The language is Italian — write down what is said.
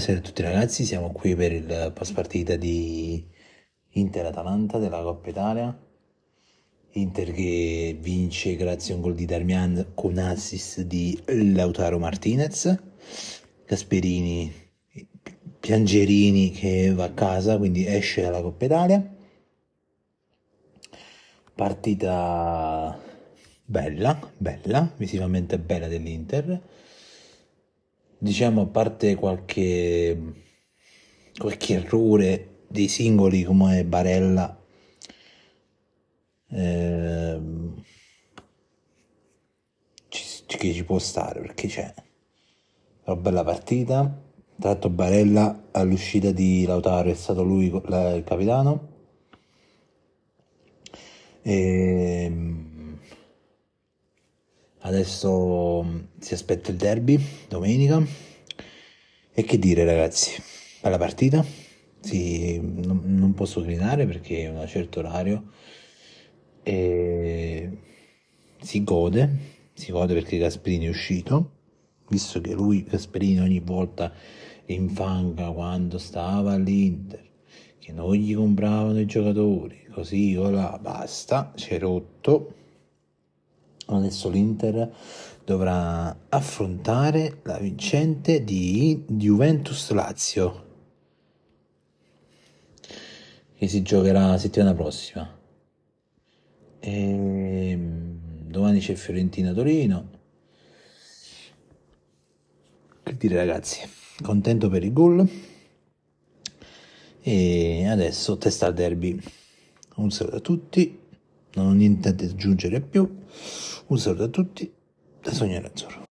buonasera a tutti ragazzi, siamo qui per il post partita di Inter-Atalanta della Coppa Italia. Inter che vince grazie a un gol di Darmian con assist di Lautaro Martinez. Gasperini, Piangerini che va a casa, quindi esce dalla Coppa Italia. Partita bella, bella, visivamente bella dell'Inter diciamo a parte qualche, qualche errore dei singoli come Barella ci, che ci può stare perché c'è una bella partita. Tra l'altro Barella all'uscita di Lautaro è stato lui il capitano. E, Adesso mm, si aspetta il derby domenica. E che dire ragazzi, bella partita. Sì, non, non posso gridare perché è un certo orario. E si gode, si gode perché Gasperini è uscito, visto che lui, Gasperini, ogni volta infanga quando stava all'Inter, che non gli compravano i giocatori, così o là, basta, si è rotto Adesso l'Inter dovrà affrontare la vincente di Juventus-Lazio che si giocherà la settimana prossima. E ehm, domani c'è Fiorentina-Torino. Che dire ragazzi, contento per il gol. E adesso testa al derby. Un saluto a tutti, non ho niente da aggiungere più. Un saluto a tutti da Sogno Azzurro.